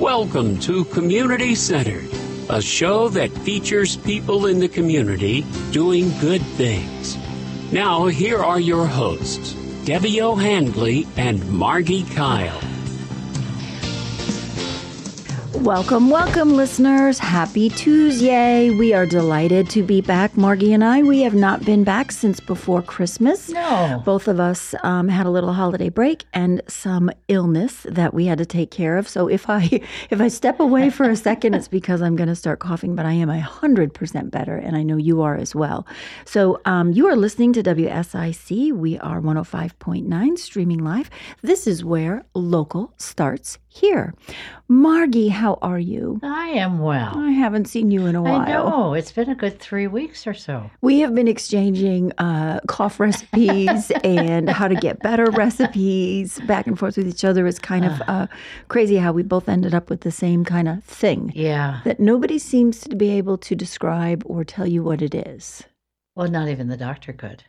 Welcome to Community Centered, a show that features people in the community doing good things. Now, here are your hosts, Debbie O'Handley and Margi Kyle. Welcome, welcome, listeners. Happy Tuesday. We are delighted to be back. Margi and I, we have not been back since before Christmas. No. Both of us um, had a little holiday break and some illness that we had to take care of. So if I if I step away for a second, it's because I'm going to start coughing, but I am 100% better, and I know you are as well. So um, you are listening to WSIC. We are 105.9 streaming live. This is where local starts here. Margi, how are you? I am well. I haven't seen you in a while. I know. It's been a good three weeks or so. We have been exchanging uh, cough recipes and how to get better recipes back and forth with each other. It's kind of uh, crazy how we both ended up with the same kind of thing Yeah. that nobody seems to be able to describe or tell you what it is. Well, not even the doctor could.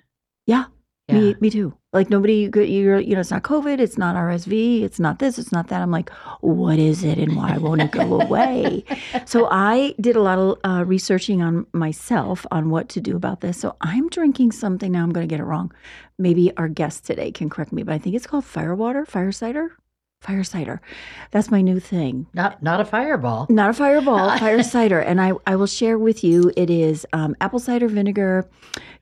Yeah, Yeah. me, me too. Like nobody, you're, you know, it's not COVID, it's not RSV, it's not this, it's not that. I'm like, what is it, and why won't it go away? so I did a lot of uh, researching on myself on what to do about this. So I'm drinking something now. I'm going to get it wrong. Maybe our guest today can correct me, but I think it's called firewater, fire cider, fire cider. That's my new thing. Not not a fireball. Not a fireball, fire cider. And I, I will share with you it is um, apple cider vinegar,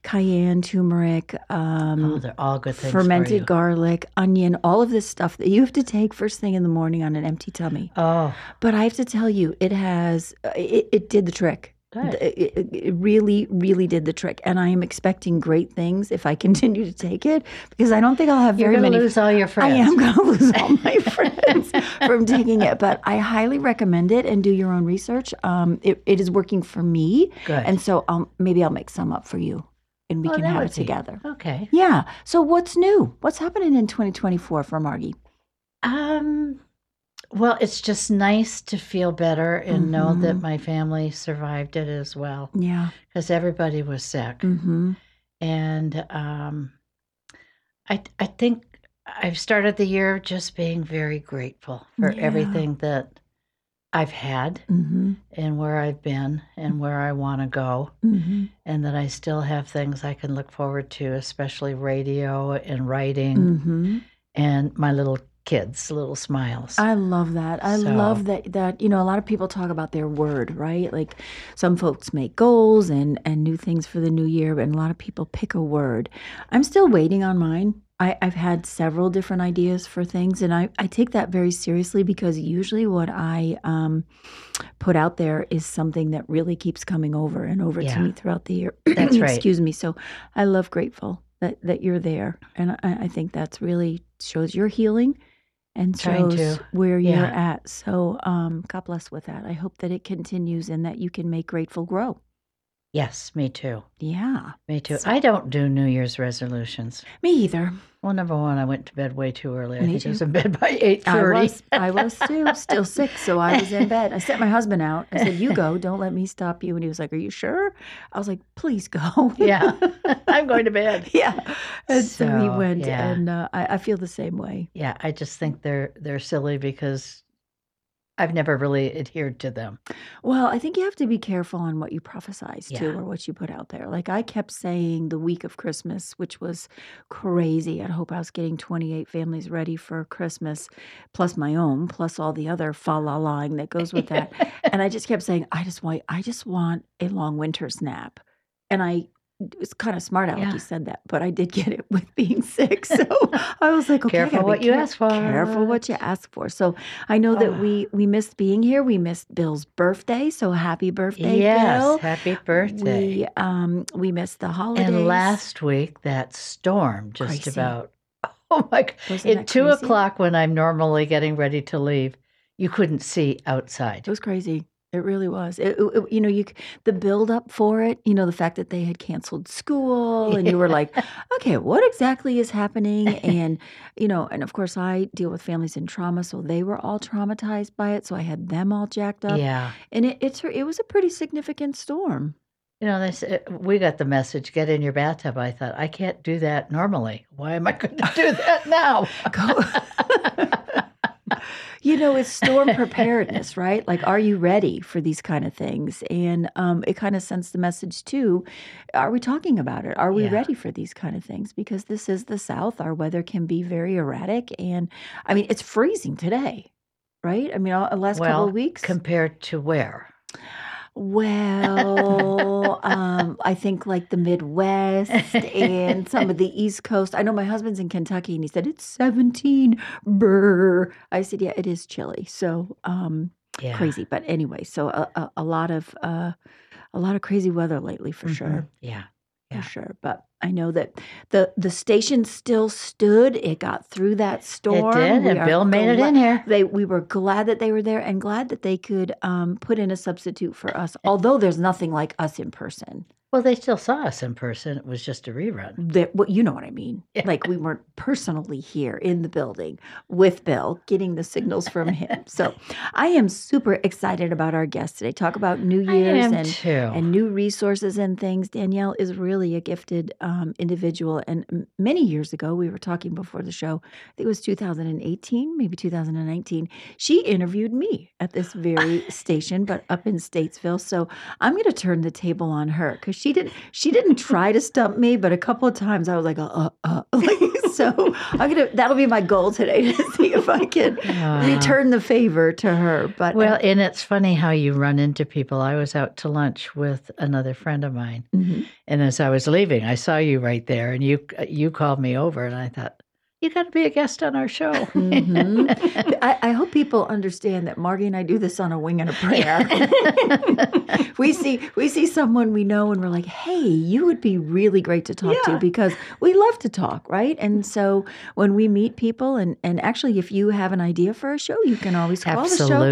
cayenne, turmeric, um, Oh, they're all good things. fermented garlic, onion, all of this stuff that you have to take first thing in the morning on an empty tummy. Oh, But I have to tell you, it has, it, it did the trick. Good. It, it- really, really did the trick. And I am expecting great things if I continue to take it because I don't think I'll have you're very going to many lose all your friends. I am going to lose all my friends from taking it, but I highly recommend it and do your own research. Um, it, it is working for me, Good. and so I'll, maybe I'll make some up for you, and we Oh, can have it be- together. Okay. Yeah. So what's new? What's happening in 2024 for Margi? Um. Well, it's just nice to feel better and know that Mhm. my family survived it as well Yeah. because everybody was sick. Mm-hmm. and um, I I think I've started the year just being very grateful for Yeah. everything that I've had Mm-hmm. and where I've been and where I want to go, Mm-hmm. and that I still have things I can look forward to, especially radio and writing Mm-hmm. and my little kids' little smiles. I love that. I So- love that that you know a lot of people talk about their word, right? Like some folks make goals and and new things for the new year, and a lot of people pick a word. I'm still waiting on mine. I, I've had several different ideas for things, and I, I take that very seriously because usually what I um, put out there is something that really keeps coming over and over to me throughout the year. That's right. Excuse me. So I love grateful that, that you're there, and I, I think that's really shows your healing and shows to. where you're at. So um, God bless with that. I hope that it continues and that you can make grateful grow. Yes, me too. Yeah, Me too. So- I don't do New Year's resolutions. me either. Well, number one, I went to bed way too early. I Me think I was in bed by eight I was, I was too, still sick, so I was in bed. I sent my husband out. I said, "You go. Don't let me stop you." And he was like, "Are you sure?" I was like, "Please go." yeah, I'm going to bed. yeah. And so, he went, yeah. and uh, I, I feel the same way. Yeah, I just think they're they're silly because I've never really adhered to them. Well, I think you have to be careful on what you prophesize to or what you put out there. Like I kept saying the week of Christmas, which was crazy. At Hope House getting 28 families ready for Christmas, plus my own, plus all the other fa la laing that goes with that. and I just kept saying, I just want, I just want a long winter's nap. And I it was kind of smart alecky Yeah. said that, but I did get it with being sick. So I was like, okay, Careful what you care- ask for. Careful what you ask for. So I know that Ah. we we missed being here. We missed Bill's birthday. So happy birthday, yes, Bill. happy birthday. We um we missed the holidays. and last week that storm just Crazy. about oh my god. At two o'clock when I'm normally getting ready to leave, you couldn't see outside. It was crazy. It really was. It, it- you know, you the build up for it. You know, the fact that they had canceled school, and you were like, okay, what exactly is happening? And you know, and of course, I deal with families in trauma, so they were all traumatized by it. So I had them all jacked up, Yeah. and it, it's it was a pretty significant storm. You know, they said, uh, we got the message, get in your bathtub. I thought, I can't do that normally. Why am I going to do that now? You know, it's storm preparedness, right? Like, are you ready for these kind of things? And um, it kind of sends the message too are we talking about it? Are we Yeah. ready for these kind of things? Because this is the South. Our weather can be very erratic. And I mean, it's freezing today, right? I mean, all, the last couple of weeks. compared to where? Well, um, I think like the Midwest and some of the East Coast. I know my husband's in Kentucky and he said it's 17. Brr. I said, yeah, it is chilly. So um, Yeah. crazy. But anyway, so a, a, a lot of uh, a lot of crazy weather lately for Mhm. sure. Yeah. For Yeah. sure. But I know that the the station still stood. It got through that storm. It did, We and Bill made it in here. they we were glad that they were there and glad that they could um, put in a substitute for us. Although there's nothing like us in person. Well, they still saw us in person. It was just a rerun. That what you know what I mean. Yeah. Like we weren't personally here in the building with Bill, getting the signals from him. So I am super excited about our guest today. Talk about New Year's and too. and new resources and things. Danielle is really a gifted um, individual. And many years ago, we were talking before the show, I think it was 2018, maybe 2019. She interviewed me at this very station, but up in Statesville. So I'm going to turn the table on her because she didn't. She didn't try to stump me, but a couple of times I was like, uh, uh, uh. so I'm gonna. That'll be my goal today to see if I can Ah. return the favor to her. But Well, and it's funny how you run into people. I was out to lunch with another friend of mine, Mhm. and as I was leaving, I saw you right there, and you you called me over, and I thought you got to be a guest on our show. Mhm. I, I hope people understand that Margie and I do this on a wing and a prayer. we see we see someone we know and we're like, hey, you would be really great to talk Yeah. to because we love to talk, right? And so when we meet people and and actually if you have an idea for a show, you can always call the show.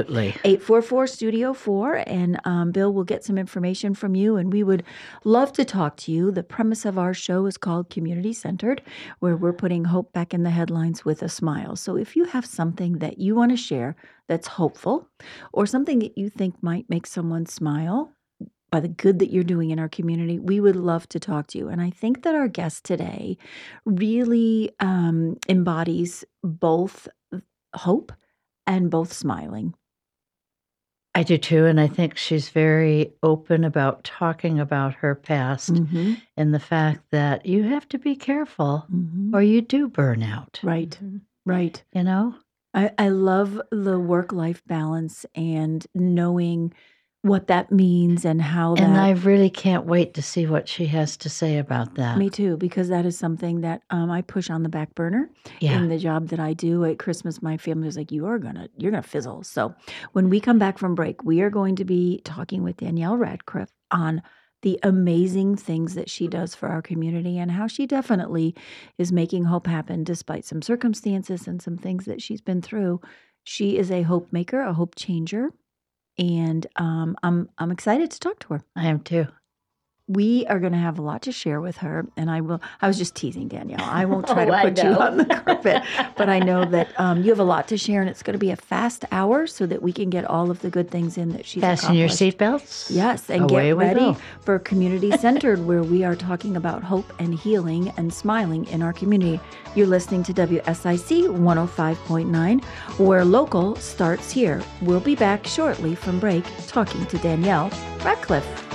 844 Studio 4, and um, Bill will get some information from you, and we would love to talk to you. The premise of our show is called Community Centered, where we're putting hope back in the headlines with a smile. So if you have something that you want to share that's hopeful, or something that you think might make someone smile, by the good that you're doing in our community, we would love to talk to you. And I think that our guest today really um, embodies both hope and both smiling. I do too, and I think she's very open about talking about her past Mm-hmm. and the fact that you have to be careful Mm-hmm. or you do burn out. Right, right. You know? I, I love the work life balance and knowing what that means and how that. And I really can't wait to see what she has to say about that. me too, because that is something that um, I push on the back burner yeah. in the job that I do at Christmas. My family was like, "You are gonna, you're gonna fizzle." So when we come back from break, we are going to be talking with Danielle Ratliff on the amazing things that she does for our community and how she definitely is making hope happen despite some circumstances and some things that she's been through. She is a hope maker, a hope changer, and um, I'm I'm excited to talk to her. I am too. We are going to have a lot to share with her, and I will. I was just teasing Danielle. I won't try Oh, to put you on the carpet, but I know that um, you have a lot to share, and it's going to be a fast hour so that we can get all of the good things in that she's Fasten your seatbelts. Yes, and Away get ready for Community Centered, where we are talking about hope and healing and smiling in our community. You're listening to WSIC 105.9, where local starts here. We'll be back shortly from break talking to Danielle Ratliff.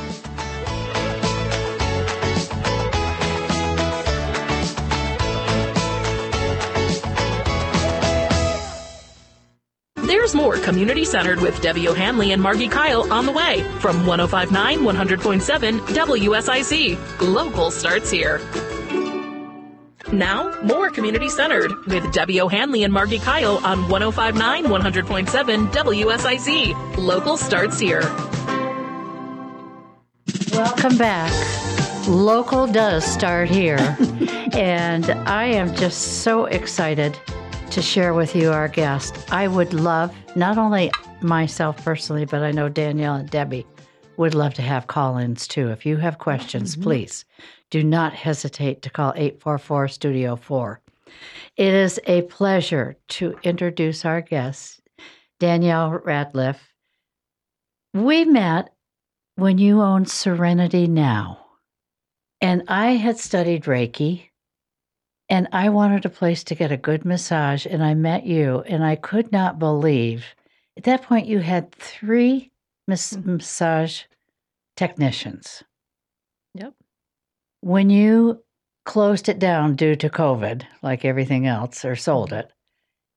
There's more community centered with Debbie O'Handley and Margi Kyle on the way from 1059 100.7 WSIC. Local starts here. Now, more community centered with Debbie O'Handley and Margi Kyle on 1059 100.7 WSIC. Local starts here. Welcome back. Local does start here. and I am just so excited to share with you our guest. I would love, not only myself personally, but I know Danielle and Debbie would love to have call ins too. If you have questions, mm-hmm. please do not hesitate to call 844 Studio 4. It is a pleasure to introduce our guest, Danielle Ratliff. We met when you owned Serenity Now. And I had studied Reiki and I wanted a place to get a good massage, and I met you, and I could not believe at that point you had three mas- Mhm. massage technicians. Yep. When you closed it down due to COVID, like everything else, or sold Mm-hmm. it,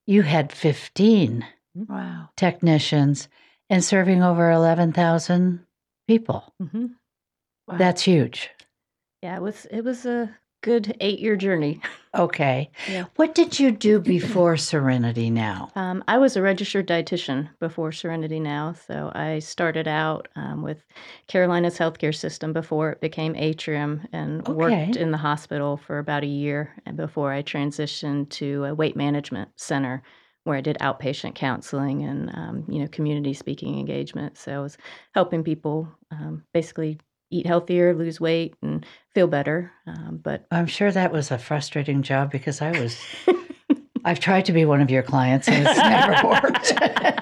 you had 15 Wow. technicians and serving over 11,000 people. hmm Wow. That's huge. Yeah, it was it was a good eight year journey. Okay. Yeah. What did you do before Serenity now? Um, I was a registered dietitian before Serenity Now, so I started out um, with Carolina's healthcare system before it became Atrium, and worked in the hospital for about a year, and before I transitioned to a weight management center where I did outpatient counseling and um, you know community speaking engagement. So I was helping people um, basically eat healthier, lose weight, and feel better. Um, but I'm sure that was a frustrating job because I was. I've tried to be one of your clients and it's never worked. it,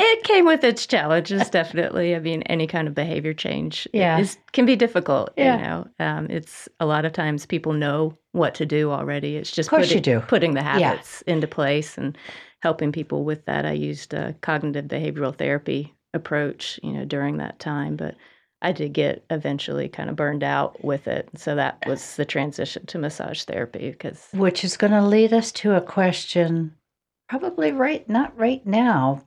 it came with its challenges, definitely. I mean, any kind of behavior change Yeah. is, can be difficult. Yeah. You know, um, it's a lot of times people know what to do already. It's just putting, you do. putting the Yeah. habits into place and helping people with that. I used a cognitive behavioral therapy approach, you know, during that time, but I did get eventually kind of burned out with it. So that was the transition to massage therapy because Which is going to lead us to a question, probably right, not right now,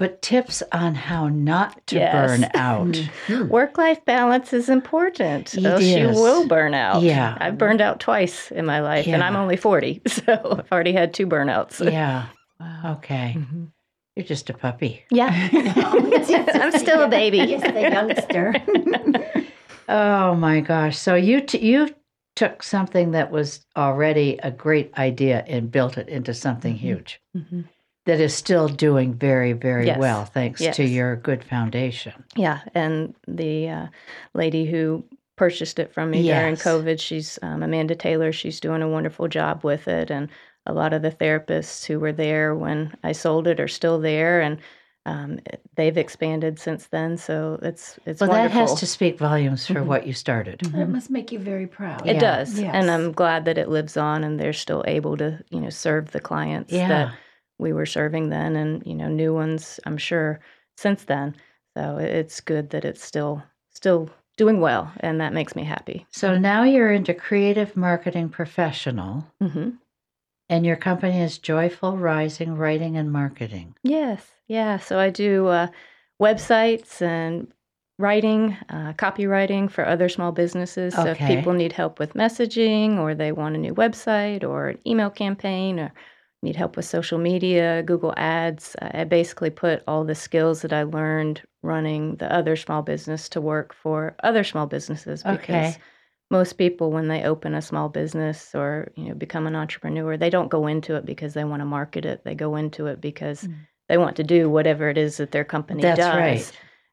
but tips on how not to Yes. burn out. Mhm. Work life balance is important, It else you will burn out. Yeah. I've burned out twice in my life, and I'm only 40, so I've already had two burnouts. yeah. Wow. Okay. Mhm. You're just a puppy. Yeah. I'm still a baby. Just a youngster. Oh my gosh! So you t- you took something that was already a great idea and built it into something Mhm. huge Mhm. that is still doing very very Yes. well thanks Yes. to your good foundation. Yeah, and the uh, lady who purchased it from me during COVID, she's um, Amanda Taylor. She's doing a wonderful job with it, and a lot of the therapists who were there when I sold it are still there, and um, they've expanded since then. So it's it's Well, that wonderful. has to speak volumes for Mhm. what you started. That must make you very proud. It Yeah. does, Yes. and I'm glad that it lives on, and they're still able to, you know, serve the clients Yeah. that we were serving then, and you know, new ones. I'm sure since then. So it's good that it's still still doing well, and that makes me happy. So now you're into creative marketing professional, hmm and your company is Joyful Rising Writing and Marketing. Yes, yeah. So I do uh, websites and writing, uh, copywriting for other small businesses. So Okay. if people need help with messaging, or they want a new website, or an email campaign, or need help with social media, Google Ads, I I basically put all the skills that I learned running the other small business to work for other small businesses because Okay. Most people when they open a small business or you know become an entrepreneur they don't go into it because they want to market it they go into it because Mm. they want to do whatever it is that their company That's does right.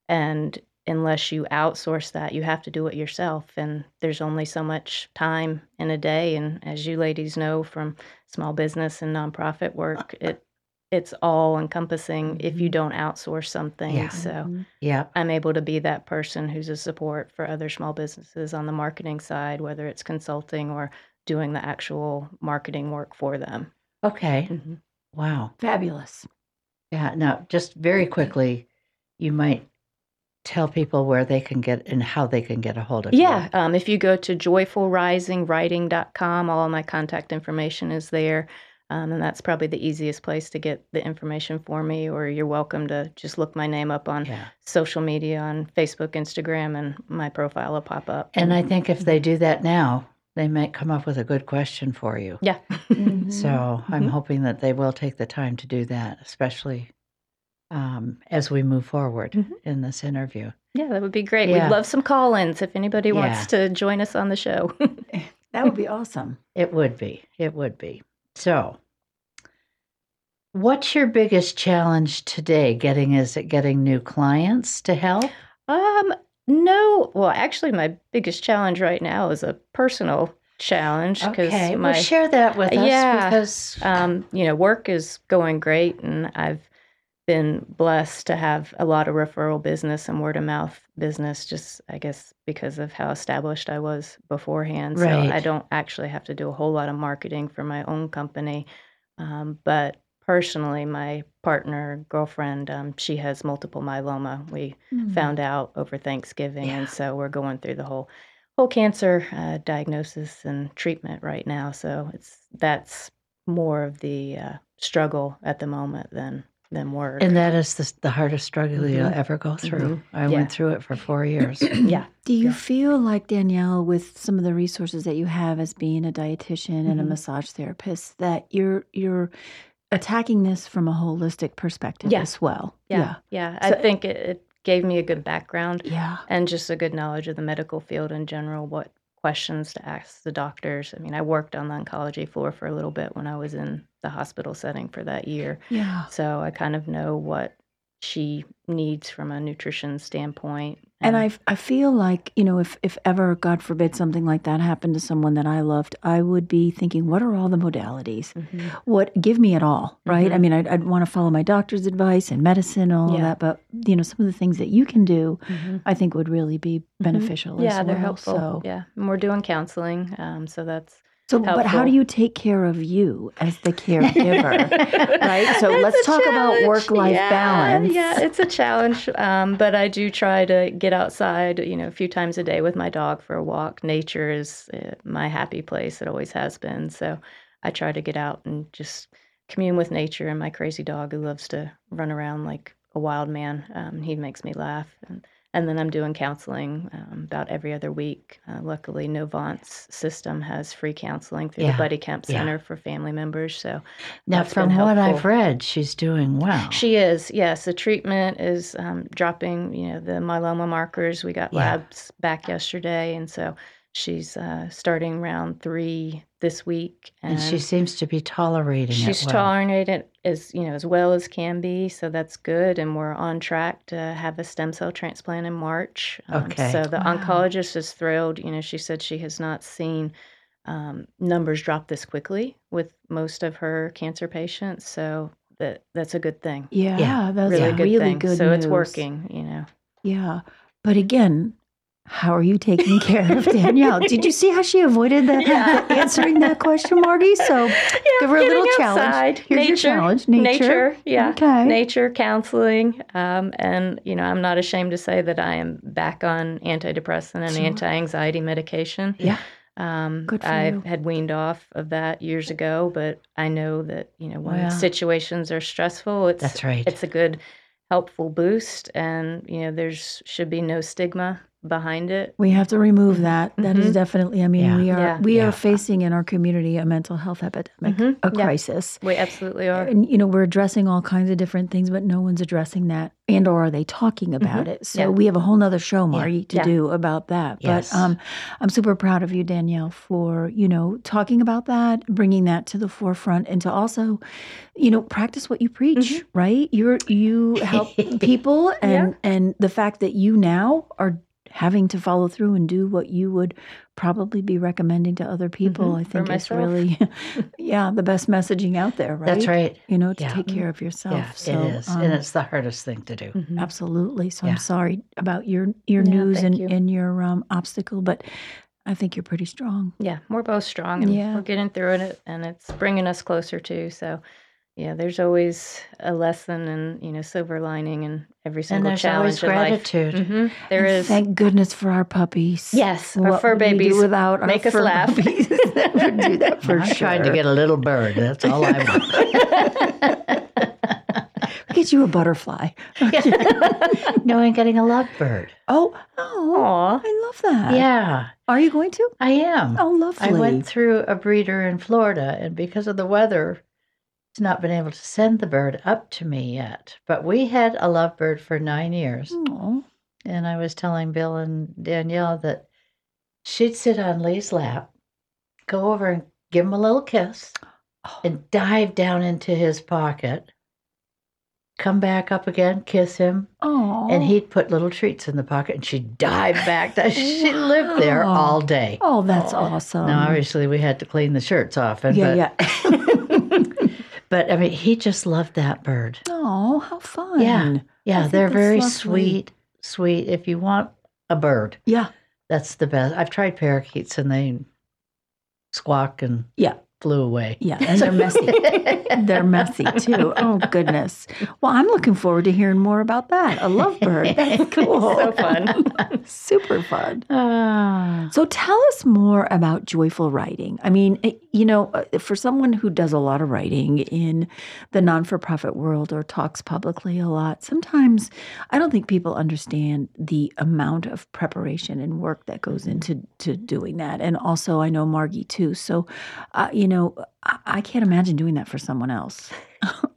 and unless you outsource that you have to do it yourself and there's only so much time in a day and as you ladies know from small business and nonprofit work it it's all encompassing if you don't outsource something Yeah. so yeah. I'm able to be that person who's a support for other small businesses on the marketing side, whether it's consulting or doing the actual marketing work for them. Okay. Mm-hmm. Wow. Fabulous. Yeah. Now, just very quickly, you might tell people where they can get and how they can get a hold of Yeah, you. um, if you go to joyfulrisingwriting.com, all of my contact information is there. Um, and that's probably the easiest place to get the information for me, or you're welcome to just look my name up on Yeah. social media on Facebook, Instagram, and my profile will pop up. And I think if they do that now, they might come up with a good question for you. yeah. Mhm. So I'm Mhm. hoping that they will take the time to do that, especially um, as we move forward Mhm. in this interview. Yeah, that would be great. Yeah. We'd love some call ins if anybody Yeah. wants to join us on the show. That would be awesome. It would be. It would be. So, what's your biggest challenge today? Getting is it getting new clients to help? um, no, well, actually, my biggest challenge right now is a personal challenge because Okay, my well, share that with us Yeah. because um, you know, work is going great, and I've been blessed to have a lot of referral business and word of mouth business, just I guess because of how established I was beforehand. So I don't actually have to do a whole lot of marketing for my own company. Um, but personally, my partner, girlfriend, um, she has multiple myeloma. We Mm. found out over Thanksgiving, Yeah. and so we're going through the whole whole cancer uh, diagnosis and treatment right now. So it's that's more of the uh, struggle at the moment than than work. And that is the, the hardest struggle you'll Mhm. ever go through. Mhm. I Yeah. went through it for four years. yeah, Do you Yeah. feel like Danielle, with some of the resources that you have as being a dietitian and a Mhm. massage therapist, that you're you're attacking this from a holistic perspective Yeah. as well? yeah, yeah. I So- think it, it gave me a good background yeah, and just a good knowledge of the medical field in general. What questions to ask the doctors. I mean, I worked on the oncology floor for a little bit when I was in the hospital setting for that year. yeah. So I kind of know what she needs from a nutrition standpoint. And I, I feel like, you know, if, if ever, God forbid, something like that happened to someone that I loved, I would be thinking, what are all the modalities? Mhm. What, give me it all, right? I Mhm. mean, I'd, I'd want to follow my doctor's advice and medicine and all Yeah. that, but, you know, some of the things that you can do, Mhm. I think would really be beneficial as Yeah, they're helpful. So, Yeah, and we're doing counseling, um, so that's so but how do you take care of you as the caregiver? Right, so It's let's talk about work-life Yeah, balance. Yeah, it's a challenge, um, but I do try to get outside, you know, a few times a day with my dog for a walk. Nature is uh, my happy place; it always has been. So I try to get out and just commune with nature. And my crazy dog, who loves to run around like a wild man, um, he makes me laugh. And, and then I'm doing counseling um, about every other week. Uh, luckily, Novant's system has free counseling through Yeah, the Buddy Kemp yeah. Center for family members. So now, from what I've read, she's doing well. She is, yes. The treatment is um, dropping, you know, the myeloma markers. We got Yeah. labs back yesterday, and so she's uh, starting round three this week. and she seems to be tolerating she's it well. tolerating it as you know as well as can be, so that's good. And we're on track to have a stem cell transplant in March. Um, Okay. So the Wow. oncologist is thrilled. You know, she said she has not seen um, numbers drop this quickly with most of her cancer patients. So that that's a good thing Yeah, Yeah, that's really a good really thing. good so it's working, you know. Yeah. But again, how are you taking care of Danielle? Did you see how she avoided that Yeah. answering that question, Margi? So give her a little getting challenge. outside, Here's your challenge. Nature. nature yeah, Okay. nature counseling, um, and you know, I'm not ashamed to say that I am back on antidepressant and Sure. anti-anxiety medication. Yeah. Um, Good for I you. had weaned off of that years ago, but I know that you know when Well, situations are stressful, it's That's right. it's a good helpful boost, and you know, there's should be no stigma behind it. We have to remove that. That is Mhm. definitely. I mean, Yeah. we are Yeah. we Yeah. are facing in our community a mental health epidemic, Mhm. a Yeah. crisis. We absolutely are. And you know, we're addressing all kinds of different things, but no one's addressing that, and or are they talking about it? So Yeah. we have a whole nother show, Margi, to Yeah. do about that. Yes. But um, I'm super proud of you, Danielle, for you know talking about that, bringing that to the forefront, and to also, you know, practice what you preach. Right? You're you help people, and and the fact that you now are having to follow through and do what you would probably be recommending to other people. Mhm. I think it's really, yeah, the best messaging out there. Right? That's right. you know, to Yeah. take care of yourself. Yeah, so, it is, um, and it's the hardest thing to do. Mhm. absolutely. So Yeah. I'm sorry about your your news and, you. and your um, obstacle, but I think you're pretty strong. Yeah, we're both strong and Yeah. we're getting through it and it's bringing us closer too. So, yeah, there's always a lesson and, you know, silver lining in every And single there's challenge always in life. gratitude. hmm There And is. Thank goodness for our puppies. Yes, our What fur would we do babies without our make us fur laugh. puppies? Never do that for I'm sure. trying to get a little bird. That's all I want. Get you a butterfly. no, I'm getting a lovebird. Oh, oh, Aw. I love that. Yeah, Are you going to? I am. Oh, lovely. I went through a breeder in Florida, and because of the weather, it's not been able to send the bird up to me yet. But we had a lovebird for nine years, Aw. and I was telling Bill and Danielle that she'd sit on Lee's lap, go over and give him a little kiss, oh. and dive down into his pocket, come back up again, kiss him, Aw. and he'd put little treats in the pocket, and she'd dive back. down. She lived there all day. Oh, that's Aw. awesome. Now, obviously, we had to clean the shirts off, and yeah, but, yeah. But I mean, he just loved that bird. Oh, how fun. Yeah. Yeah, they're very lovely. sweet, sweet. If you want a bird, Yeah. that's the best. I've tried parakeets and they squawk and Yeah. flew away. Yeah. And they're messy. they're messy too. Oh, goodness. Well, I'm looking forward to hearing more about that. A lovebird. That's cool. So fun. Super fun. Ah. So tell us more about joyful writing. I mean, you know, uh, for someone who does a lot of writing in the non for profit world or talks publicly a lot, sometimes I don't think people understand the amount of preparation and work that goes into to doing that. And also, I know Margi too. So, uh, you know, I, I can't imagine doing that for someone else.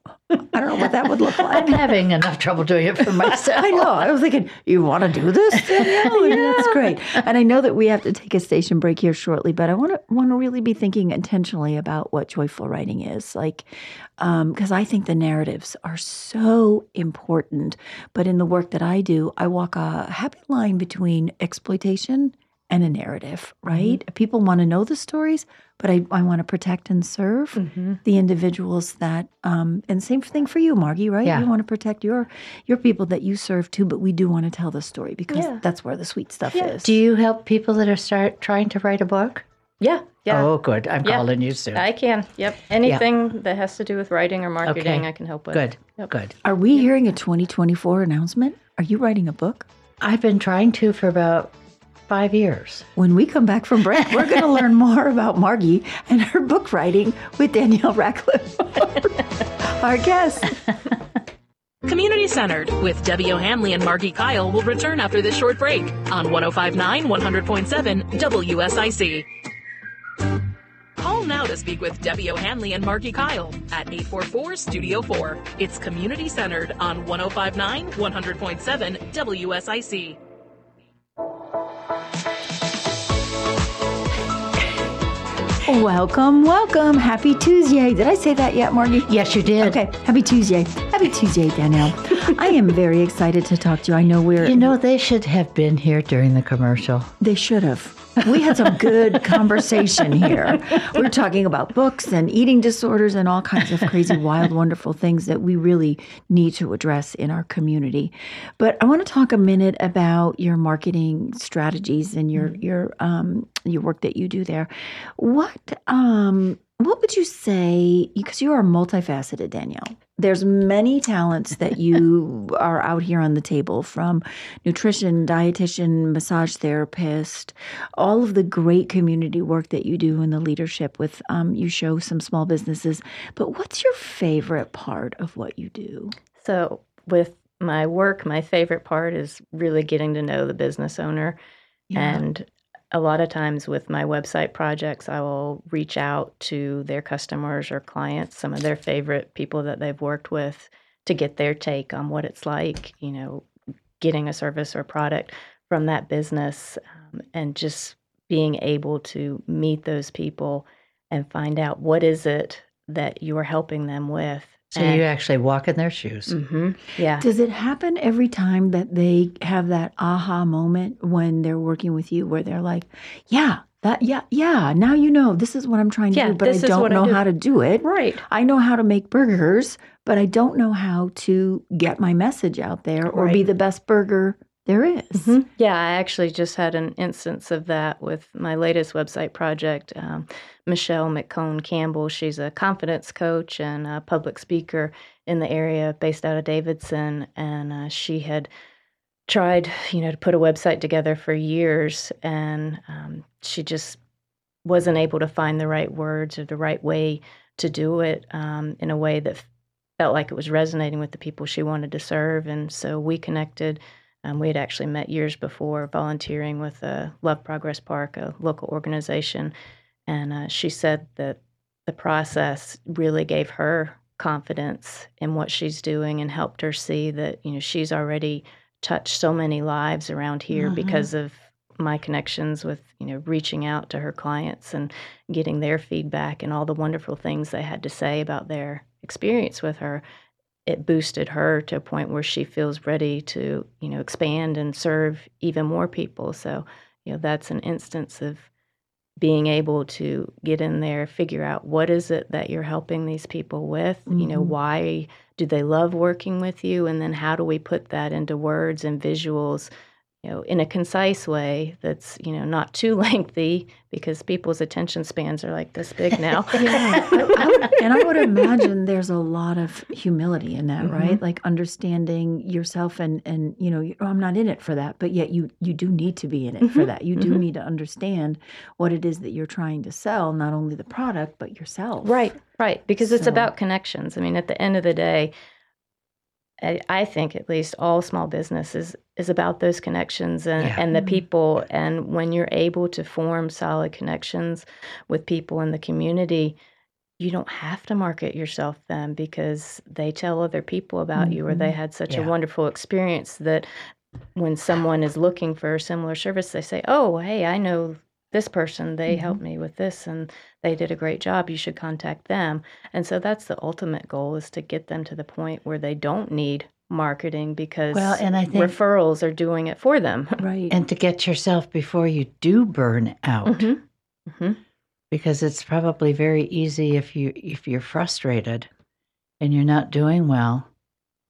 I don't know what that would look like. I'm having enough trouble doing it for myself. I know. I was thinking, you want to do this, Danielle? yeah. That's great. And I know that we have to take a station break here shortly, but I want to want to really be thinking intentionally about what joyful writing is, like, um, because I think the narratives are so important. But in the work that I do, I walk a happy line between exploitation and a narrative. Mm-hmm. Right? People want to know the stories, but I, I want to protect and serve Mm-hmm. the individuals that um and same thing for you margi right Yeah. you want to protect your your people that you serve too but we do want to tell the story because Yeah. that's where the sweet stuff Yeah. is Do you help people that are start trying to write a book? Yeah. Yeah. Oh, good. I'm Yeah. calling you soon. I can. Yep. Anything that has to do with writing or marketing, Okay. I can help with. good. Yep. Good. are we hearing a 2024 announcement are you writing a book I've been trying to for about five years. when we come back from break we're going to learn more about margi and her book writing with danielle ratliff our guest Community Centered with Debbie O'Handley and Margi Kyle will return after this short break on 1059 100.7 WSIC. Call now to speak with Debbie O'Handley and Margi Kyle at 844 Studio 4. It's Community Centered on 1059 100.7 WSIC. Welcome welcome happy tuesday did i say that yet margi Yes, you did. Okay, happy Tuesday. Happy Tuesday, Danielle. I am very excited to talk to you. I know we're You know, they should have been here during the commercial. they should have. We had some good conversation here. We were talking about books and eating disorders and all kinds of crazy, wild, wonderful things that we really need to address in our community. But I want to talk a minute about your marketing strategies and your your um, your work that you do there. What um, what would you say? Because you are multifaceted, Danielle. There's many talents that you are out here on the table from nutrition, dietitian, massage therapist, all of the great community work that you do in the leadership with um, you show some small businesses. But what's your favorite part of what you do? So, with my work, my favorite part is really getting to know the business owner. And a lot of times with my website projects, I will reach out to their customers or clients, some of their favorite people that they've worked with, to get their take on what it's like, you know, getting a service or product from that business um, and just being able to meet those people and find out what is it that you're helping them with. So you actually walk in their shoes. hmm Yeah. Does it happen every time that they have that aha moment when they're working with you where they're like, yeah, that, yeah, yeah, now you know this is what I'm trying to Yeah, do, but I don't what I know do." how to do it. Right. I know how to make burgers, but I don't know how to get my message out there or be the best burger there is. Mhm. Yeah, I actually just had an instance of that with my latest website project. Um, Michelle McCone Campbell, she's a confidence coach and a public speaker in the area based out of Davidson. And uh, she had tried, you know, to put a website together for years. And um, she just wasn't able to find the right words or the right way to do it um, in a way that felt like it was resonating with the people she wanted to serve. And so we connected. Um, we had actually met years before volunteering with uh, Love Progress Park, a local organization. And uh, she said that the process really gave her confidence in what she's doing and helped her see that, you know, she's already touched so many lives around here Mhm. because of my connections with, you know, reaching out to her clients and getting their feedback and all the wonderful things they had to say about their experience with her it boosted her to a point where she feels ready to you know expand and serve even more people so you know that's an instance of being able to get in there, figure out what is it that you're helping these people with, you know, Mhm. why do they love working with you, and then how do we put that into words and visuals, you know, in a concise way that's you know not too lengthy because people's attention spans are like this big now. Yeah, I- I would- and I would imagine there's a lot of humility in that, right? Like understanding yourself, and and you know, you- I'm not in it for that, but yet you you do need to be in it for Mhm, that. You do mhm. need to understand what it is that you're trying to sell, not only the product but yourself. Right, right. Because it's about connections. I mean, at the end of the day, I, I think at least all small businesses is, is about those connections and, Yeah. and the Mhm. people. And when you're able to form solid connections with people in the community, you don't have to market yourself then because they tell other people about you or they Mhm. had such Yeah. a wonderful experience that when someone is looking for a similar service, they say, Oh, hey, I know this person. They Mhm. helped me with this and they did a great job. You should contact them. And so that's the ultimate goal is to get them to the point where they don't need marketing because Well, and I think- referrals are doing it for them. Right. and to get yourself before you do burn out. Mhm. Mhm. because it's probably very easy if you if you're frustrated and you're not doing well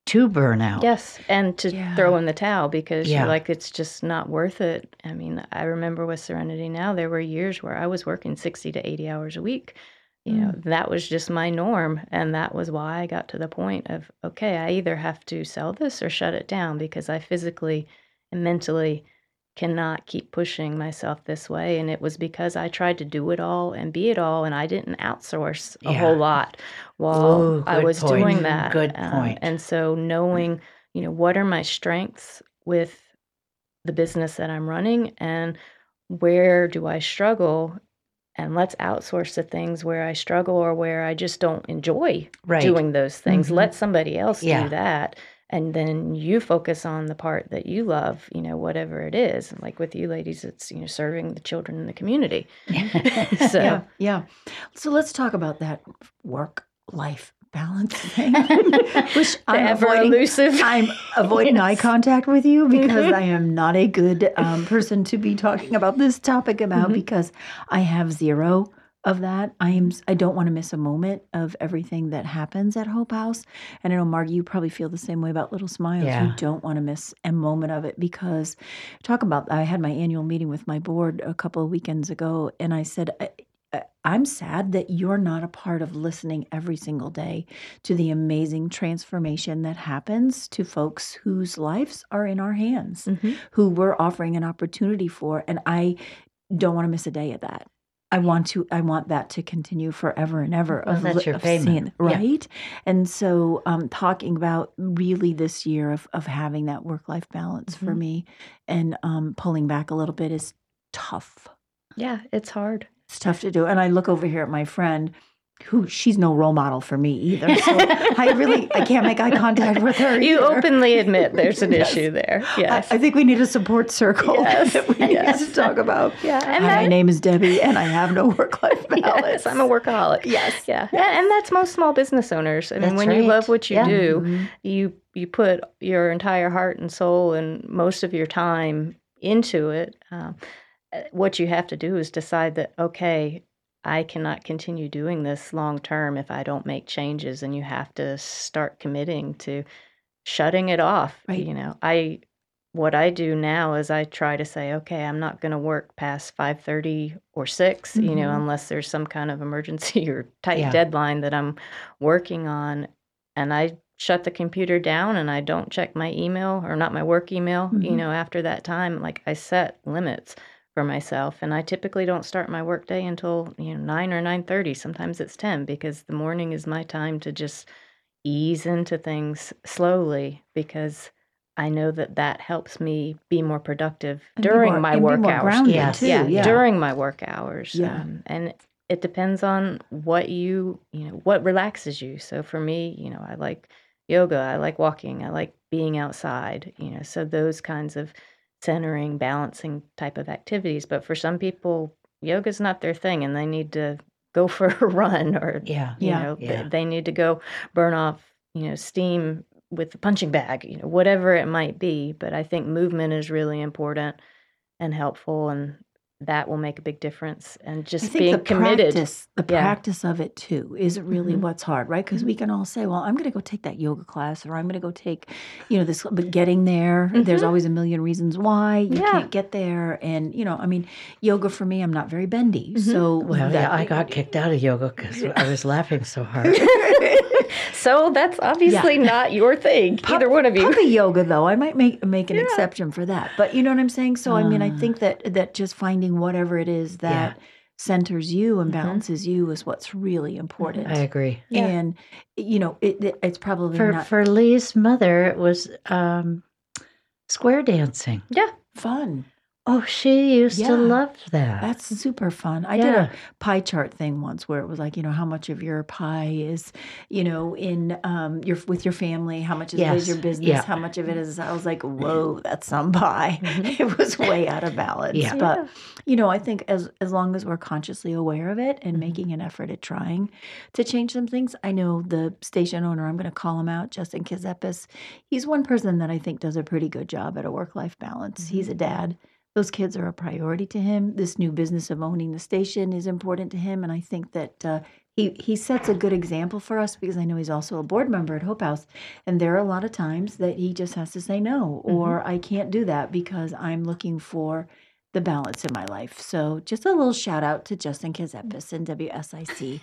to burn out. Yes, and to Yeah. throw in the towel because Yeah. you're like it's just not worth it. I mean, I remember with Serenity now there were years where I was working 60 to 80 hours a week. You know, mm. that was just my norm and that was why I got to the point of okay, I either have to sell this or shut it down because I physically and mentally cannot keep pushing myself this way and it was because I tried to do it all and be it all and I didn't outsource a Yeah. whole lot while Ooh, I was point. doing that. Good point. Um, and so knowing, you know, what are my strengths with the business that I'm running and where do I struggle and let's outsource the things where I struggle or where I just don't enjoy Right. doing those things. Mhm. Let somebody else Yeah. do that. And then you focus on the part that you love, you know, whatever it is. And like with you ladies, it's, you know, serving the children in the community. so, yeah, yeah. So let's talk about that work life balance thing, which I'm avoiding. elusive. I'm avoiding eye contact with you because Mhm. I am not a good um, person to be talking about this topic about Mhm. because I have zero of that. I am. I don't want to miss a moment of everything that happens at Hope House. And I know, Margi, you probably feel the same way about Little Smiles. You don't want to miss a moment of it because talk about. I had my annual meeting with my board a couple of weekends ago, and I said. I'm sad that you're not a part of listening every single day to the amazing transformation that happens to folks whose lives are in our hands, Mhm. who we're offering an opportunity for. And I don't want to miss a day of that. I want to. I want that to continue forever and ever. Well, of that's your payment. seeing- Yeah. right? And so, um, talking about really this year of of having that work life balance for Mhm. me, and um, pulling back a little bit is tough. Yeah, it's hard. It's tough to do. And I look over here at my friend who she's no role model for me either. So I really I can't make eye contact with her. You either. openly admit there's an Yes. issue there. Yes. I think we need a support circle Yes, that we yes. need to talk about. yeah. Hi, And my name is Debbie and I have no work life balance. I'm a workaholic. Yes. Yeah. And, and that's most small business owners. I mean, That's when you love what you Yeah. do, Mhm. you you put your entire heart and soul and most of your time into it. Um, what you have to do is decide that okay, I cannot continue doing this long term if I don't make changes, and you have to start committing to shutting it off. Right. You know, I what I do now is I try to say, okay, I'm not going to work past five thirty or 6 You know, Mhm. unless there's some kind of emergency or tight Yeah. deadline that I'm working on, and I shut the computer down and I don't check my email or not my work email. You Mhm. know, after that time, like I set limits for myself, and I typically don't start my workday until you know nine or nine thirty. Sometimes it's ten because the morning is my time to just ease into things slowly because I know that that helps me be more productive And during more- my work hours. Yes. too, yeah, yeah. during my work hours. Yeah. Um, and it depends on what you, you know, what relaxes you. So for me, you know, I like yoga, I like walking, I like being outside, you know, so those kinds of centering, balancing type of activities. But for some people, yoga's not their thing and they need to go for a run or Yeah. you Yeah. know th- Yeah. they need to go burn off you know steam with the punching bag you know whatever it might be but i think movement is really important and helpful and that will make a big difference. And I just think being the committed. practice, the Yeah. practice of it too, is really Mhm. what's hard, right? Because we can all say, "Well, I'm going to go take that yoga class," or "I'm going to go take, you know, this." But getting there, there's Mhm. always a million reasons why you Yeah. can't get there, and you know, I mean, yoga for me, I'm not very bendy, Mhm. so Well, that- yeah, I got kicked out of yoga because I was laughing so hard. so that's obviously not your thing, Pu- either one of you. Puppy yoga, though, I might make make an exception for that. But you know what I'm saying. So I mean, I Uh. think that that just finding whatever it is that centers you and Mhm. balances you is what's really important. I agree. Yeah. And you know, it, it- it's probably For not for Lee's mother, it was um, square dancing. Yeah. fun. Oh, she used Yeah. to love that. That's super fun. I did a pie chart thing once where it was like, you know, how much of your pie is, you know, in um your with your family, how much it is your business, Yeah. how much of it is I was like, whoa, that's some pie. It was way out of balance. Yeah. But you know, I think as as long as we're consciously aware of it Mm-hmm. and making an effort at trying to change some things, I know the station owner, I'm going to call him out, Justin Kizepis. He's one person that I think does a pretty good job at a work life balance. He's a dad. Those kids are a priority to him. This new business of owning the station is important to him, and I think that uh, he he sets a good example for us because I know he's also a board member at Hope House, and there are a lot of times that he just has to say no, or I can't do that because I'm looking for the balance in my life. So just a little shout out to Justin Kazepis and WSIC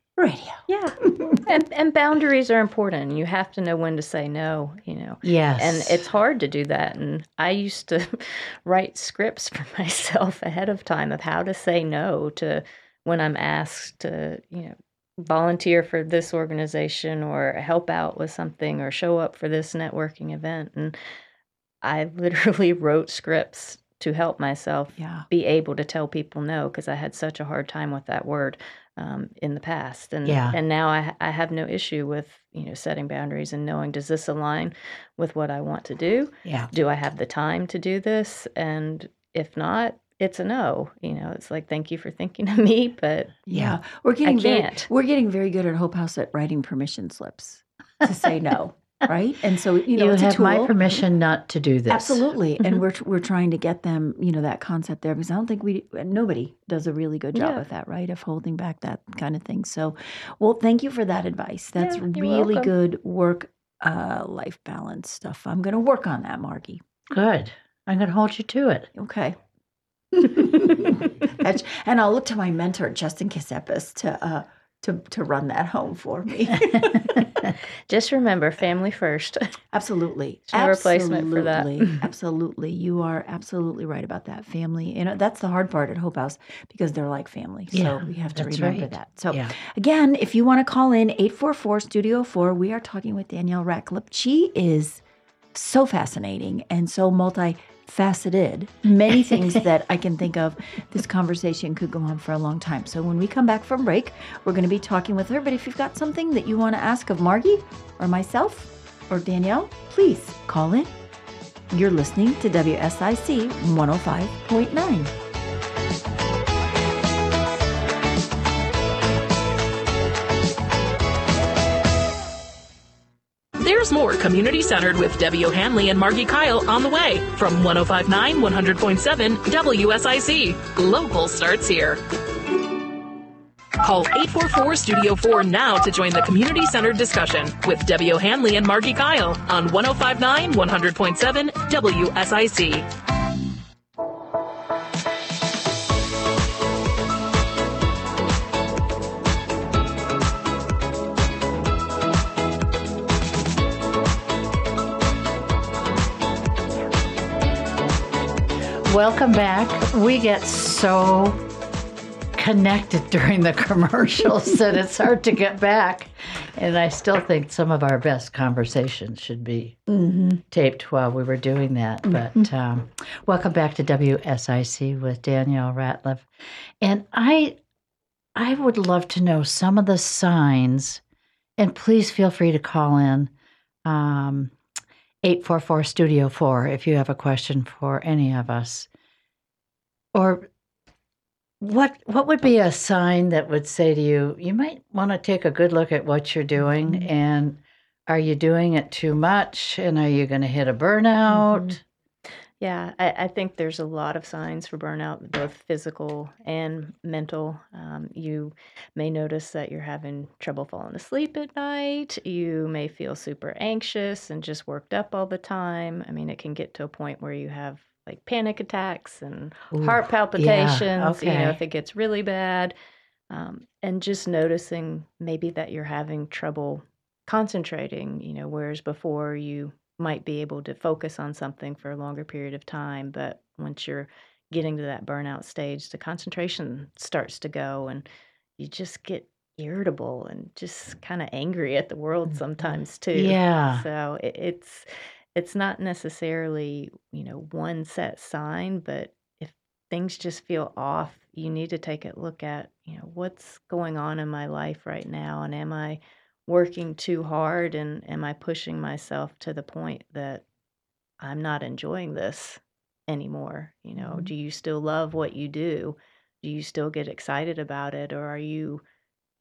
Radio. Yeah. and, and boundaries are important. You have to know when to say no, you know. yes. And it's hard to do that. And I used to write scripts for myself ahead of time of how to say no to when I'm asked to, you know, volunteer for this organization or help out with something or show up for this networking event. And I literally wrote scripts to help myself Yeah. be able to tell people no because I had such a hard time with that word um, in the past, and Yeah. and now I I have no issue with you know setting boundaries and knowing does this align with what I want to do? yeah. Do I have the time to do this? And if not, it's a no. You know, it's like thank you for thinking of me, but Yeah. We're getting very can't. we're getting very good at Hope House at writing permission slips to say no. Right? And so you know you have my permission not to do this. Absolutely, and we're we're trying to get them, you know, that concept there because I don't think we nobody does a really good job Yeah. with that, right? Of holding back that kind of thing. So, well, thank you for that advice. That's Yeah, really welcome. good work uh life balance stuff. I'm going to work on that, Margi. Good. I'm going to hold you to it. Okay. And I'll look to my mentor Justin Kisepis to uh to to run that home for me. just remember family first. Absolutely. There's no replacement for that. Absolutely. Absolutely. You are absolutely right about that. Family. You uh, know, that's the hard part at Hope House because they're like family. So we have to remember right. that. So Yeah. again, if you want to call in 844 Studio 4, we are talking with Danielle Ratliff. She is so fascinating and so multifaceted. Many things that I can think of. This conversation could go on for a long time. So when we come back from break, we're going to be talking with her. But if you've got something that you want to ask of Margi or myself or Danielle, please call in. You're listening to WSIC 105.9. There's more community centered with Debbie O'Handley and Margi Kyle on the way from 1059 100.7 WSIC. Local starts here. Call 844 Studio 4 now to join the community centered discussion with Debbie O'Handley and Margi Kyle on 1059 100.7 WSIC. Welcome back. We get so connected during the commercials that it's hard to get back. And I still think some of our best conversations should be taped while we were doing that. But um, welcome back to WSIC with Danielle Ratliff. And I, I would love to know some of the signs, and please feel free to call in. Um, 844 Studio 4 if you have a question for any of us. Or what what would be a sign that would say to you, you might want to take a good look at what you're doing mm-hmm. and are you doing it too much and are you going to hit a burnout? Mm-hmm. Yeah, I, I think there's a lot of signs for burnout, both physical and mental. Um, you may notice that you're having trouble falling asleep at night. You may feel super anxious and just worked up all the time. I mean, it can get to a point where you have like panic attacks and Ooh, heart yeah, palpitations, you know, if it gets really bad. Um, and just noticing maybe that you're having trouble concentrating, you know, whereas before you might be able to focus on something for a longer period of time, but once you're getting to that burnout stage, the concentration starts to go and you just get irritable and just kind of angry at the world mm, mm. sometimes too. Yeah. So it, it's it's not necessarily, you know, one set sign, but if things just feel off, you need to take a look at, you know, what's going on in my life right now and am I working too hard and am I pushing myself to the point that I'm not enjoying this anymore? You know, Mhm. do you still love what you do? Do you still get excited about it or are you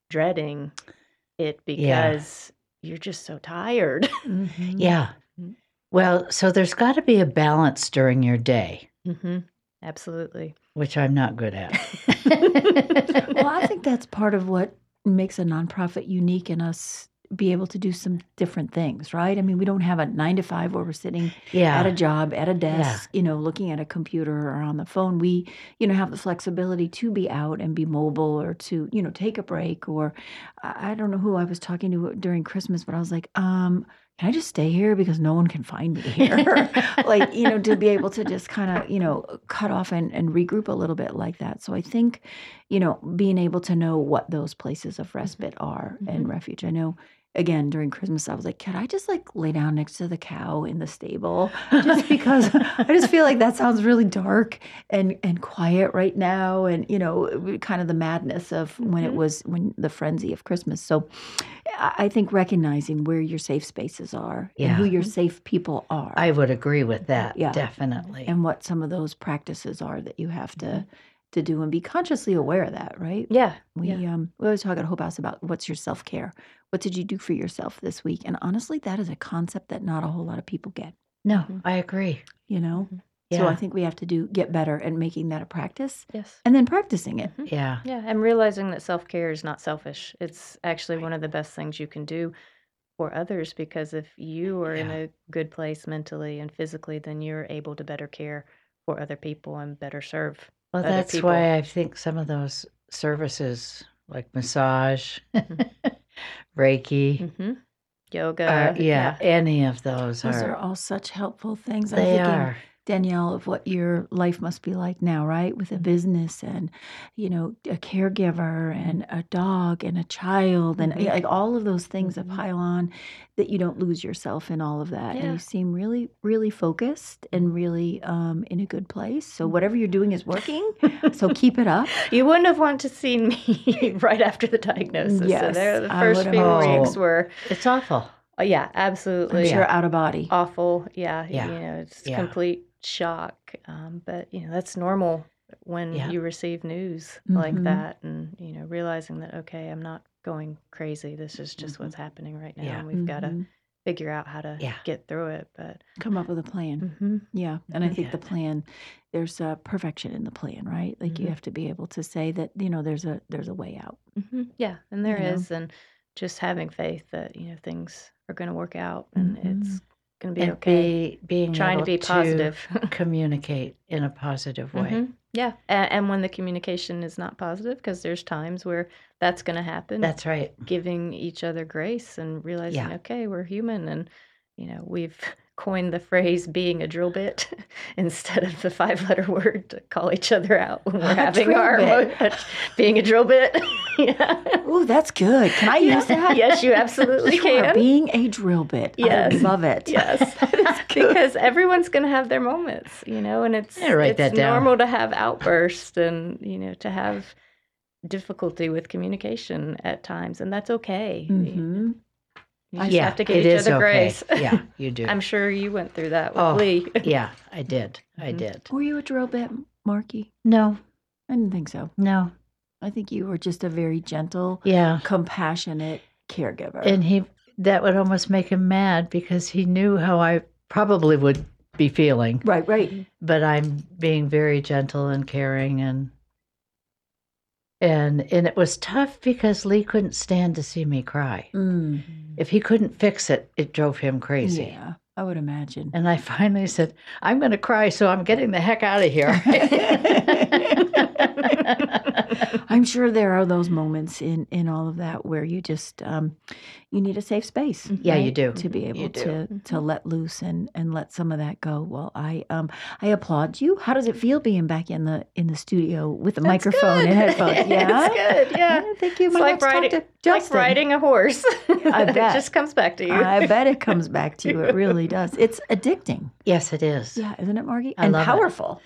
dreading it Yeah. because you're just so tired? Mhm. Yeah. Mhm. Well, so there's got to be a balance during your day, hmm Absolutely. which I'm not good at. well, I think that's part of what makes a nonprofit unique in us be able to do some different things, right? I mean, we don't have a nine to five where we're sitting yeah. at a job, at a desk, you know, looking at a computer or on the phone. We, you know, have the flexibility to be out and be mobile or to, you know, take a break. Or I I don't know who I was talking to during Christmas, but I was like, um, can I just stay here because no one can find me here? like, you know, to be able to just kind of, you know, cut off and, and regroup a little bit like that. So I think, you know, being able to know what those places of mm-hmm. respite are and mm-hmm. refuge. I know again during Christmas, I was like, could I just like lay down next to the cow in the stable? Just because I just feel like that sounds really dark and and quiet right now, and you know, kind of the madness of when it Mhm. was when the frenzy of Christmas. So, I think recognizing where your safe spaces are and who your safe people are, I would agree with that. Yeah. Definitely. and what some of those practices are that you have to to do and be consciously aware of that, right? Yeah. We yeah. um we always talk at Hope House about what's your self care. What did you do for yourself this week? And honestly, that is a concept that not a whole lot of people get. no, Mhm. I agree. You know, Yeah. so I think we have to do get better at making that a practice Yes. and then practicing it. yeah. Yeah, and realizing that self care is not selfish. It's actually one of the best things you can do for others because if you are in a good place mentally and physically, then you're able to better care for other people and better serve. Well, other that's people. why I think some of those services like massage, Mm-hmm. Reiki, hmm Yoga. are, yeah, any of those, Those are, are all such helpful things. I'm they thinking, are. Danielle, of what your life must be like now, right? With Mm-hmm. a business and, you know, a caregiver and a dog and a child and Mhm. like all of those things that Mhm. pile on that you don't lose yourself in all of that. And you seem really, really focused and really um, in a good place. So whatever you're doing is working. so keep it up. You wouldn't have wanted to see me right after the diagnosis. so Yes, there, the first few have- weeks were, It's awful. oh, yeah, I'm absolutely. sure out of body. awful. Yeah, Yeah. you know, it's Yeah. complete shock. Um, but you know, that's normal when Yeah. you receive news like Mhm. that, and you know, realizing that okay, I'm not going crazy. This is just what's happening right now, Yeah. and we've got to Mhm. figure out how to Yeah. get through it. But Come up with a plan. Mhm. Yeah, and I think Yeah. the plan, there's a perfection in the plan, right? Like you Mhm. have to be able to say that you know there's a there's a way out. Mhm. yeah, and there You know? and just having faith that you know things are going to work out, and Mhm. it's going to be and okay. be being Trying to be positive. communicate in a positive way. Mhm. Yeah, and, and when the communication is not positive, because there's times where that's going to happen. That's right. giving each other grace and realizing, Yeah. okay, we're human, and you know, we've coined the phrase "being a drill bit" instead of the five-letter word to call each other out when we're having our bit. being a drill bit. yeah. Oh, that's good. Can I use that? Yes, you absolutely You can. being a drill bit. Yes. I love it. Yes, because everyone's going to have their moments, you know, and it's Yeah, write it's that down. normal to have outbursts and you know to have difficulty with communication at times, and that's okay. You know, just yeah, have to give it each other okay. grace. yeah, you do. I'm sure you went through that with Oh, Lee. yeah, I did. I Mhm. did. Were you a drill bit, Marky? No, I didn't think so. no. I think you were just a very gentle, Yeah. compassionate caregiver. And he that would almost make him mad because he knew how I probably would be feeling. Right, right. But I'm being very gentle and caring and and and it was tough because Lee couldn't stand to see me cry. Mm. If he couldn't fix it, it drove him crazy. Yeah, I would imagine. And I finally said, I'm going to cry, so I'm getting the heck out of here. I'm sure there are those moments in in all of that where you just um, you need a safe space. Yeah, you do. to be able to to let loose and and let some of that go. Well, I um I applaud you. How does it feel being back in the in the studio with the microphone and headphones? Yeah, it's good. Yeah. I think you It's might like have to talk riding, to it's like riding a horse. I bet it just comes back to you. I bet it comes back to you. It really does. It's addicting. yes, it is. Yeah, isn't it, Margi? I and love it. powerful,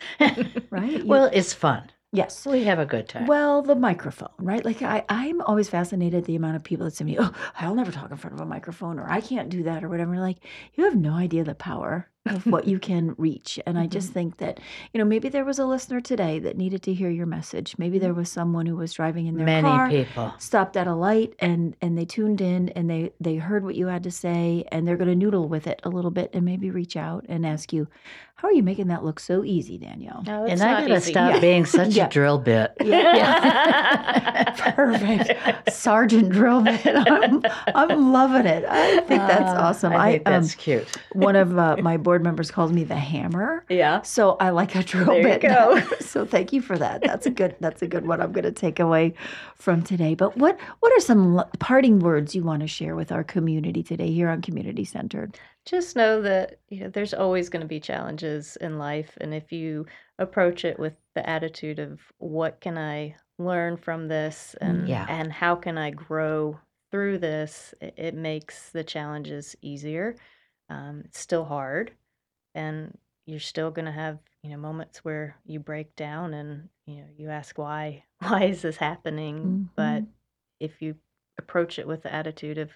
right? You- Well, it's fun. Yes. We have a good time. Well, the microphone, right? Like I, I'm always fascinated at the amount of people that say to me, "Oh, I'll never talk in front of a microphone," or "I can't do that," or whatever. Like you have no idea the power of what you can reach. And I just think that you know maybe there was a listener today that needed to hear your message. Maybe there was someone who was driving in their Many car, people. stopped at a light, and and they tuned in and they they heard what you had to say, and they're going to noodle with it a little bit and maybe reach out and ask you, "How are you making that look so easy, Danielle?" No, And I not gotta easy. stop being such Yeah. a drill bit. Yeah. Perfect. Sergeant drill bit. I'm, I'm loving it. I think that's Ah, awesome. I think um, that's cute. one of uh, my board members calls me the hammer. Yeah. So I like a drill There you bit. go. better. So thank you for that. That's a good. That's a good one. I'm going to take away from today. But what what are some parting words you want to share with our community today here on Community Centered? just know that you know there's always going to be challenges in life and if you approach it with the attitude of what can i learn from this and Yeah. and how can i grow through this it, it makes the challenges easier um, it's still hard and you're still going to have you know moments where you break down and you know you ask why why is this happening but if you approach it with the attitude of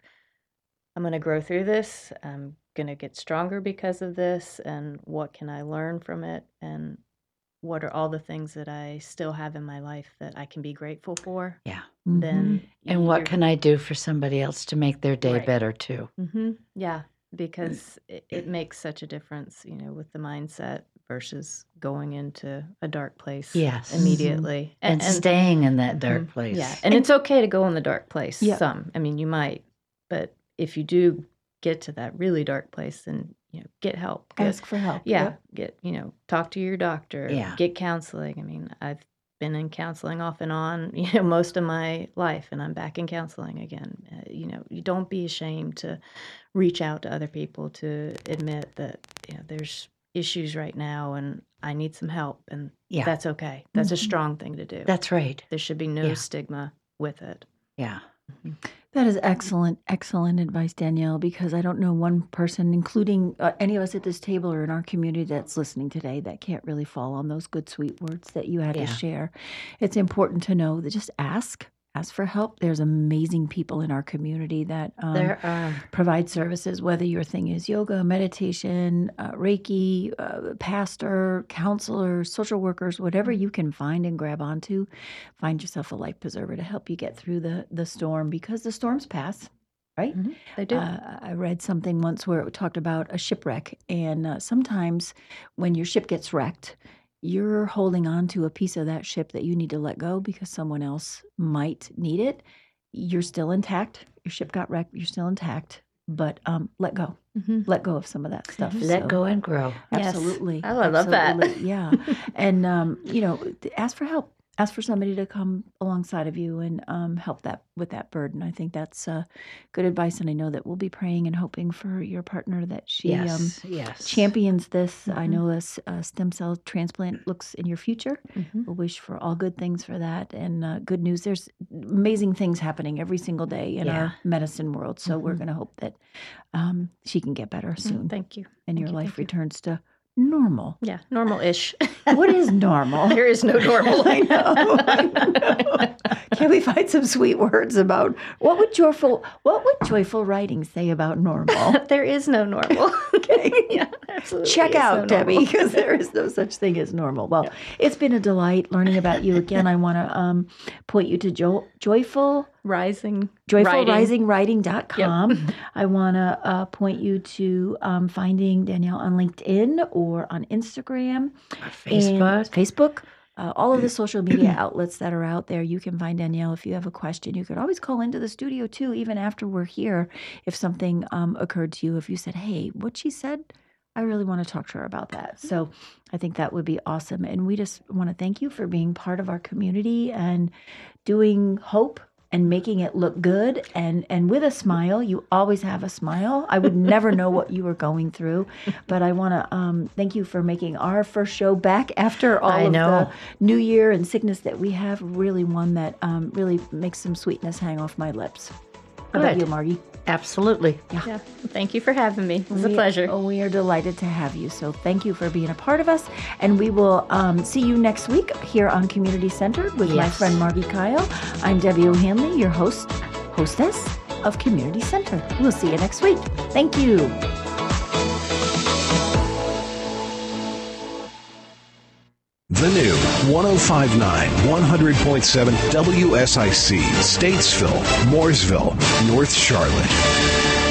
I'm going to grow through this. I'm going to get stronger because of this. And what can I learn from it? And what are all the things that I still have in my life that I can be grateful for? Yeah. Then And what can I do for somebody else to make their day Right. better too? hmm Yeah, because it, it makes such a difference, you know, with the mindset versus going into a dark place. Yes. immediately And, staying in that dark Mhm. place. Yeah, and, it's okay to go in the dark place. Yeah. Some, I mean, you might, but if you do get to that really dark place, then you know, get help. Get, Ask for help. yeah, Yep. get you know, talk to your doctor. Yeah. get counseling. I mean, I've been in counseling off and on, you know, most of my life, and I'm back in counseling again. Uh, you know, you don't be ashamed to reach out to other people to admit that you know there's issues right now, and I need some help, and Yeah. that's okay. That's a Mhm. strong thing to do. That's right. There should be no Yeah. stigma with it. Yeah. That is excellent, excellent advice, Danielle, because I don't know one person, including uh, any of us at this table or in our community that's listening today, that can't really fall on those good, sweet words that you had Yeah. to share. It's important to know that just ask, ask for help. There's amazing people in our community that um, provide services, whether your thing is yoga, meditation, uh, Reiki, uh, pastor, counselor, social workers, whatever you can find and grab onto, find yourself a life preserver to help you get through the the storm because the storms pass. Right. They do. Uh, I read something once where it talked about a shipwreck, and uh, sometimes when your ship gets wrecked, you're holding on to a piece of that ship that you need to let go because someone else might need it. You're still intact. Your ship got wrecked. You're still intact, but um, let go. Mhm. Let go of some of that stuff. Let So- go and grow. Yes. Absolutely. Oh, I love that. Yeah. and, um, you know, ask for help. Ask for somebody to come alongside of you and um, help that with that burden. I think that's uh, good advice. And I know that we'll be praying and hoping for your partner that she um, Yes. yes. champions this. I Mhm. know this uh, stem cell transplant looks in your future. Mhm. We'll wish for all good things for that. And uh, good news, there's amazing things happening every single day in Yeah. our medicine world. So we're Mhm. going to hope that um, she can get better soon Thank you. and your you, life thank you. returns to normal. Yeah, normal-ish. What is normal? there is no normal. I know. I know. Can we find some sweet words about what would joyful what would joyful writing say about normal? there is no normal. Okay. yeah, absolutely. Check is no out Debbie because there is no such thing as normal. Well, it's been a delight learning about you again. I want to um, point you to jo- joyful Rising joyfulrisingwriting.com. Yep. I want to uh, point you to um, finding Danielle on LinkedIn or on Instagram, Facebook, Facebook. Uh, all of the social media outlets that are out there, you can find Danielle if you have a question. You could always call into the studio too, even after we're here. If something um, occurred to you, if you said, "Hey, what she said," I really want to talk to her about that. So I think that would be awesome. And we just want to thank you for being part of our community and doing hope and making it look good. And and with a smile you always have a smile. I would never know what you were going through but i want to um, thank you for making our first show back after all I of know. the new year and sickness that we have really one that um, really makes some sweetness hang off my lips how about you margi Absolutely. Yeah. yeah. Thank you for having me. It was we, a pleasure. Oh, we are delighted to have you. So thank you for being a part of us. And we will um, see you next week here on Community Centered with yes. my friend Margi Kyle. I'm Debbie O'Handley, your host, hostess of Community Center. We'll see you next week. Thank you. The new 1059 100.7 WSIC, Statesville, Mooresville, North Charlotte.